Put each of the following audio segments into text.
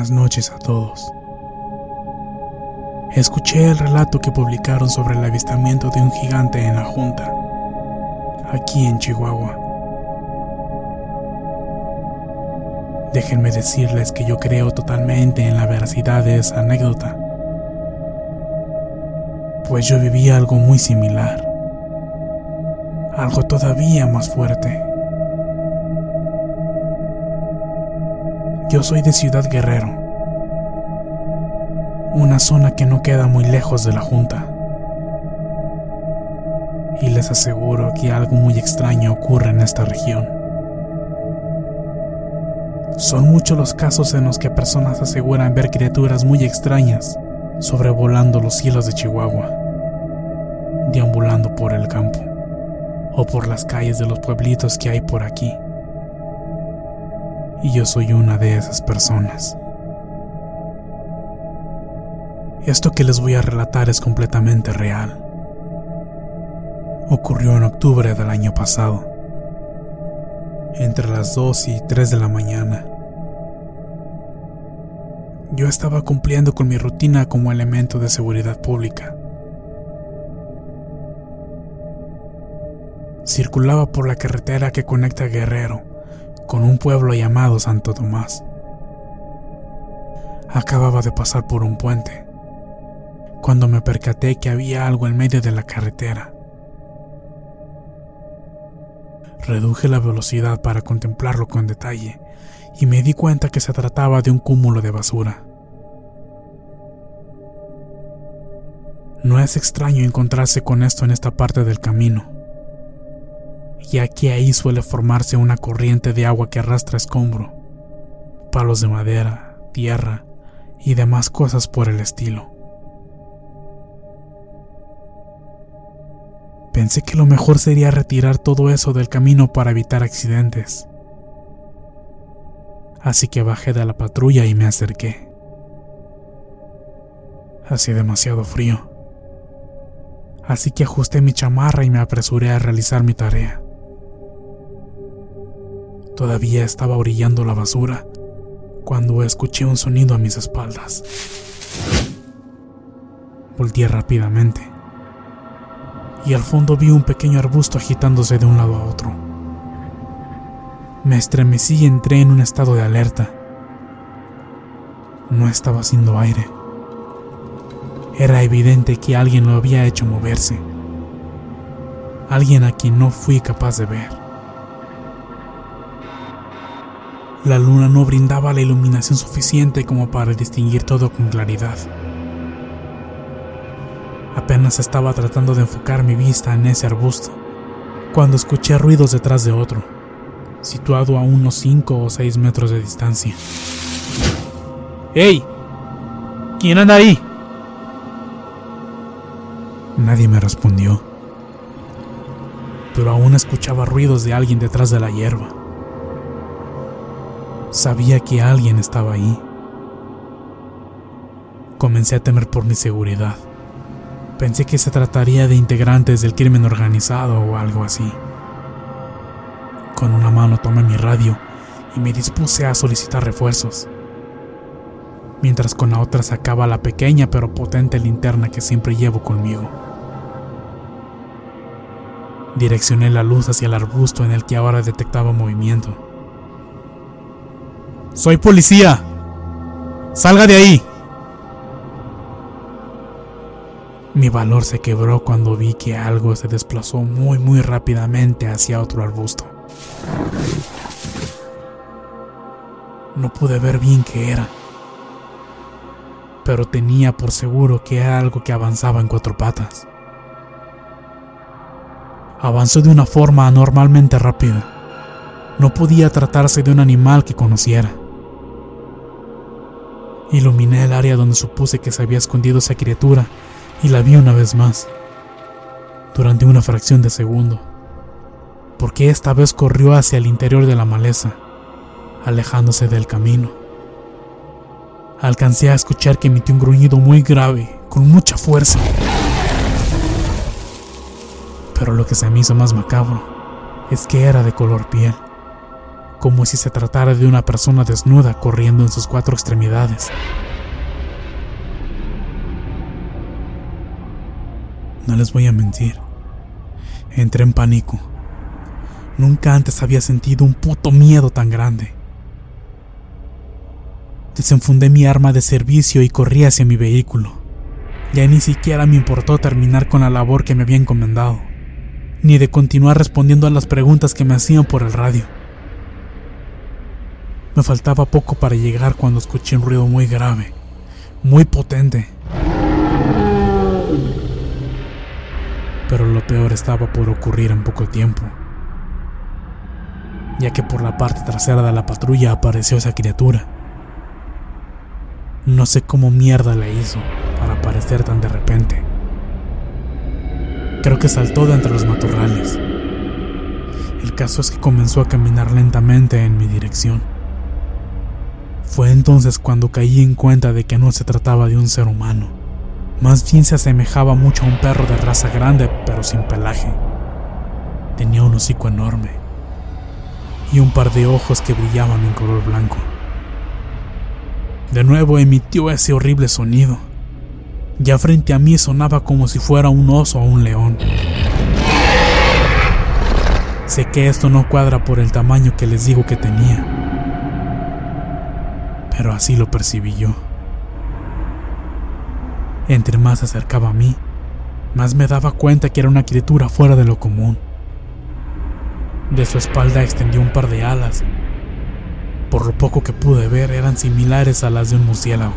Buenas noches a todos. Escuché el relato que publicaron sobre el avistamiento de un gigante en la Junta, aquí en Chihuahua. Déjenme decirles que yo creo totalmente en la veracidad de esa anécdota, pues yo viví algo muy similar, algo todavía más fuerte. Yo soy de Ciudad Guerrero, una zona que no queda muy lejos de la Junta. Y les aseguro que algo muy extraño ocurre en esta región. Son muchos los casos en los que personas aseguran ver criaturas muy extrañas sobrevolando los cielos de Chihuahua, deambulando por el campo o por las calles de los pueblitos que hay por aquí y yo soy una de esas personas. Esto que les voy a relatar es completamente real. Ocurrió en octubre del año pasado, entre las 2 y 3 de la mañana. Yo estaba cumpliendo con mi rutina como elemento de seguridad pública. Circulaba por la carretera que conecta Guerrero con un pueblo llamado Santo Tomás. Acababa de pasar por un puente, cuando me percaté que había algo en medio de la carretera. Reduje la velocidad para contemplarlo con detalle y me di cuenta que se trataba de un cúmulo de basura. No es extraño encontrarse con esto en esta parte del camino ya que ahí suele formarse una corriente de agua que arrastra escombro, palos de madera, tierra y demás cosas por el estilo. Pensé que lo mejor sería retirar todo eso del camino para evitar accidentes. Así que bajé de la patrulla y me acerqué. Hacía demasiado frío. Así que ajusté mi chamarra y me apresuré a realizar mi tarea. Todavía estaba orillando la basura cuando escuché un sonido a mis espaldas. Volteé rápidamente y al fondo vi un pequeño arbusto agitándose de un lado a otro. Me estremecí y entré en un estado de alerta. No estaba haciendo aire. Era evidente que alguien lo había hecho moverse. Alguien a quien no fui capaz de ver. La luna no brindaba la iluminación suficiente como para distinguir todo con claridad. Apenas estaba tratando de enfocar mi vista en ese arbusto, cuando escuché ruidos detrás de otro, situado a unos 5 o 6 metros de distancia. ¡Ey! ¿Quién anda ahí? Nadie me respondió, pero aún escuchaba ruidos de alguien detrás de la hierba. Sabía que alguien estaba ahí. Comencé a temer por mi seguridad. Pensé que se trataría de integrantes del crimen organizado o algo así. Con una mano tomé mi radio y me dispuse a solicitar refuerzos, mientras con la otra sacaba la pequeña pero potente linterna que siempre llevo conmigo. Direccioné la luz hacia el arbusto en el que ahora detectaba movimiento. ¡Soy policía! ¡Salga de ahí! Mi valor se quebró cuando vi que algo se desplazó muy muy rápidamente hacia otro arbusto. No pude ver bien qué era, pero tenía por seguro que era algo que avanzaba en cuatro patas. Avanzó de una forma anormalmente rápida. No podía tratarse de un animal que conociera. Iluminé el área donde supuse que se había escondido esa criatura y la vi una vez más, durante una fracción de segundo, porque esta vez corrió hacia el interior de la maleza, alejándose del camino. Alcancé a escuchar que emitió un gruñido muy grave, con mucha fuerza. Pero lo que se me hizo más macabro es que era de color piel, como si se tratara de una persona desnuda corriendo en sus cuatro extremidades. No les voy a mentir. Entré en pánico. Nunca antes había sentido un puto miedo tan grande. Desenfundé mi arma de servicio y corrí hacia mi vehículo. Ya ni siquiera me importó terminar con la labor que me había encomendado, ni de continuar respondiendo a las preguntas que me hacían por el radio. Faltaba poco para llegar cuando escuché un ruido muy grave, muy potente. Pero lo peor estaba por ocurrir en poco tiempo, ya que por la parte trasera de la patrulla apareció esa criatura. No sé cómo mierda la hizo para aparecer tan de repente. Creo que saltó de entre los matorrales. El caso es que comenzó a caminar lentamente en mi dirección. Fue entonces cuando caí en cuenta de que no se trataba de un ser humano más bien se asemejaba mucho a un perro de raza grande pero sin pelaje. Tenía un hocico enorme y un par de ojos que brillaban en color blanco. De nuevo emitió ese horrible sonido. Ya frente a mí sonaba como si fuera un oso o un león. Sé que esto no cuadra por el tamaño que les digo que tenía, pero así lo percibí yo. Entre más se acercaba a mí, más me daba cuenta que era una criatura fuera de lo común. De su espalda extendió un par de alas. Por lo poco que pude ver, eran similares a las de un murciélago.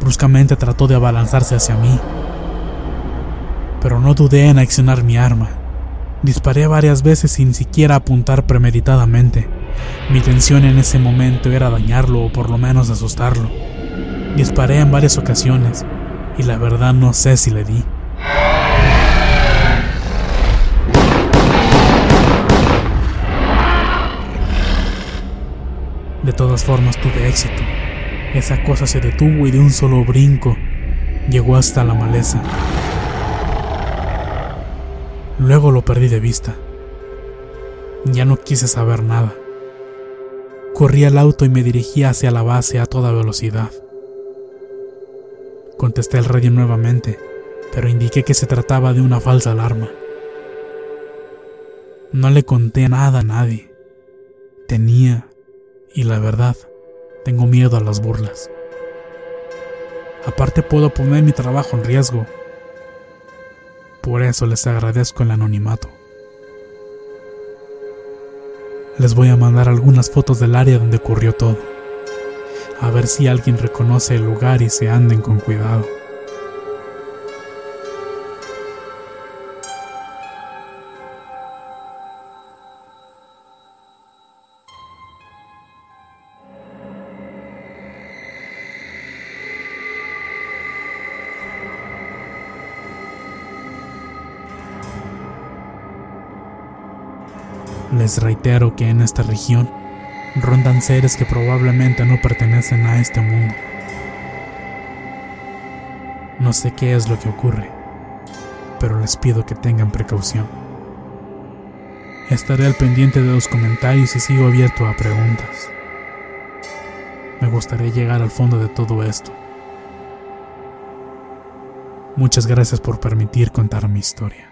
Bruscamente trató de abalanzarse hacia mí, pero no dudé en accionar mi arma. Disparé varias veces sin siquiera apuntar premeditadamente. Mi intención en ese momento era dañarlo o por lo menos asustarlo. Disparé en varias ocasiones y la verdad no sé si le di. De todas formas tuve éxito. Esa cosa se detuvo y de un solo brinco llegó hasta la maleza. Luego lo perdí de vista. Ya no quise saber nada. Corrí al auto y me dirigí hacia la base a toda velocidad. Contesté el radio nuevamente, pero indiqué que se trataba de una falsa alarma. No le conté nada a nadie. Tenía, y la verdad, tengo miedo a las burlas. Aparte puedo poner mi trabajo en riesgo. Por eso les agradezco el anonimato. Les voy a mandar algunas fotos del área donde ocurrió todo a ver si alguien reconoce el lugar y se anden con cuidado. Les reitero que en esta región rondan seres que probablemente no pertenecen a este mundo. No sé qué es lo que ocurre, pero les pido que tengan precaución. Estaré al pendiente de los comentarios y sigo abierto a preguntas. Me gustaría llegar al fondo de todo esto. Muchas gracias por permitir contar mi historia.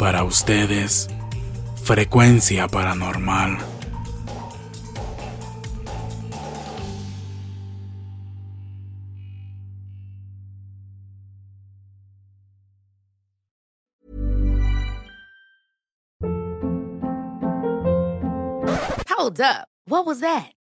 Para ustedes, frecuencia paranormal. Hold up. What was that?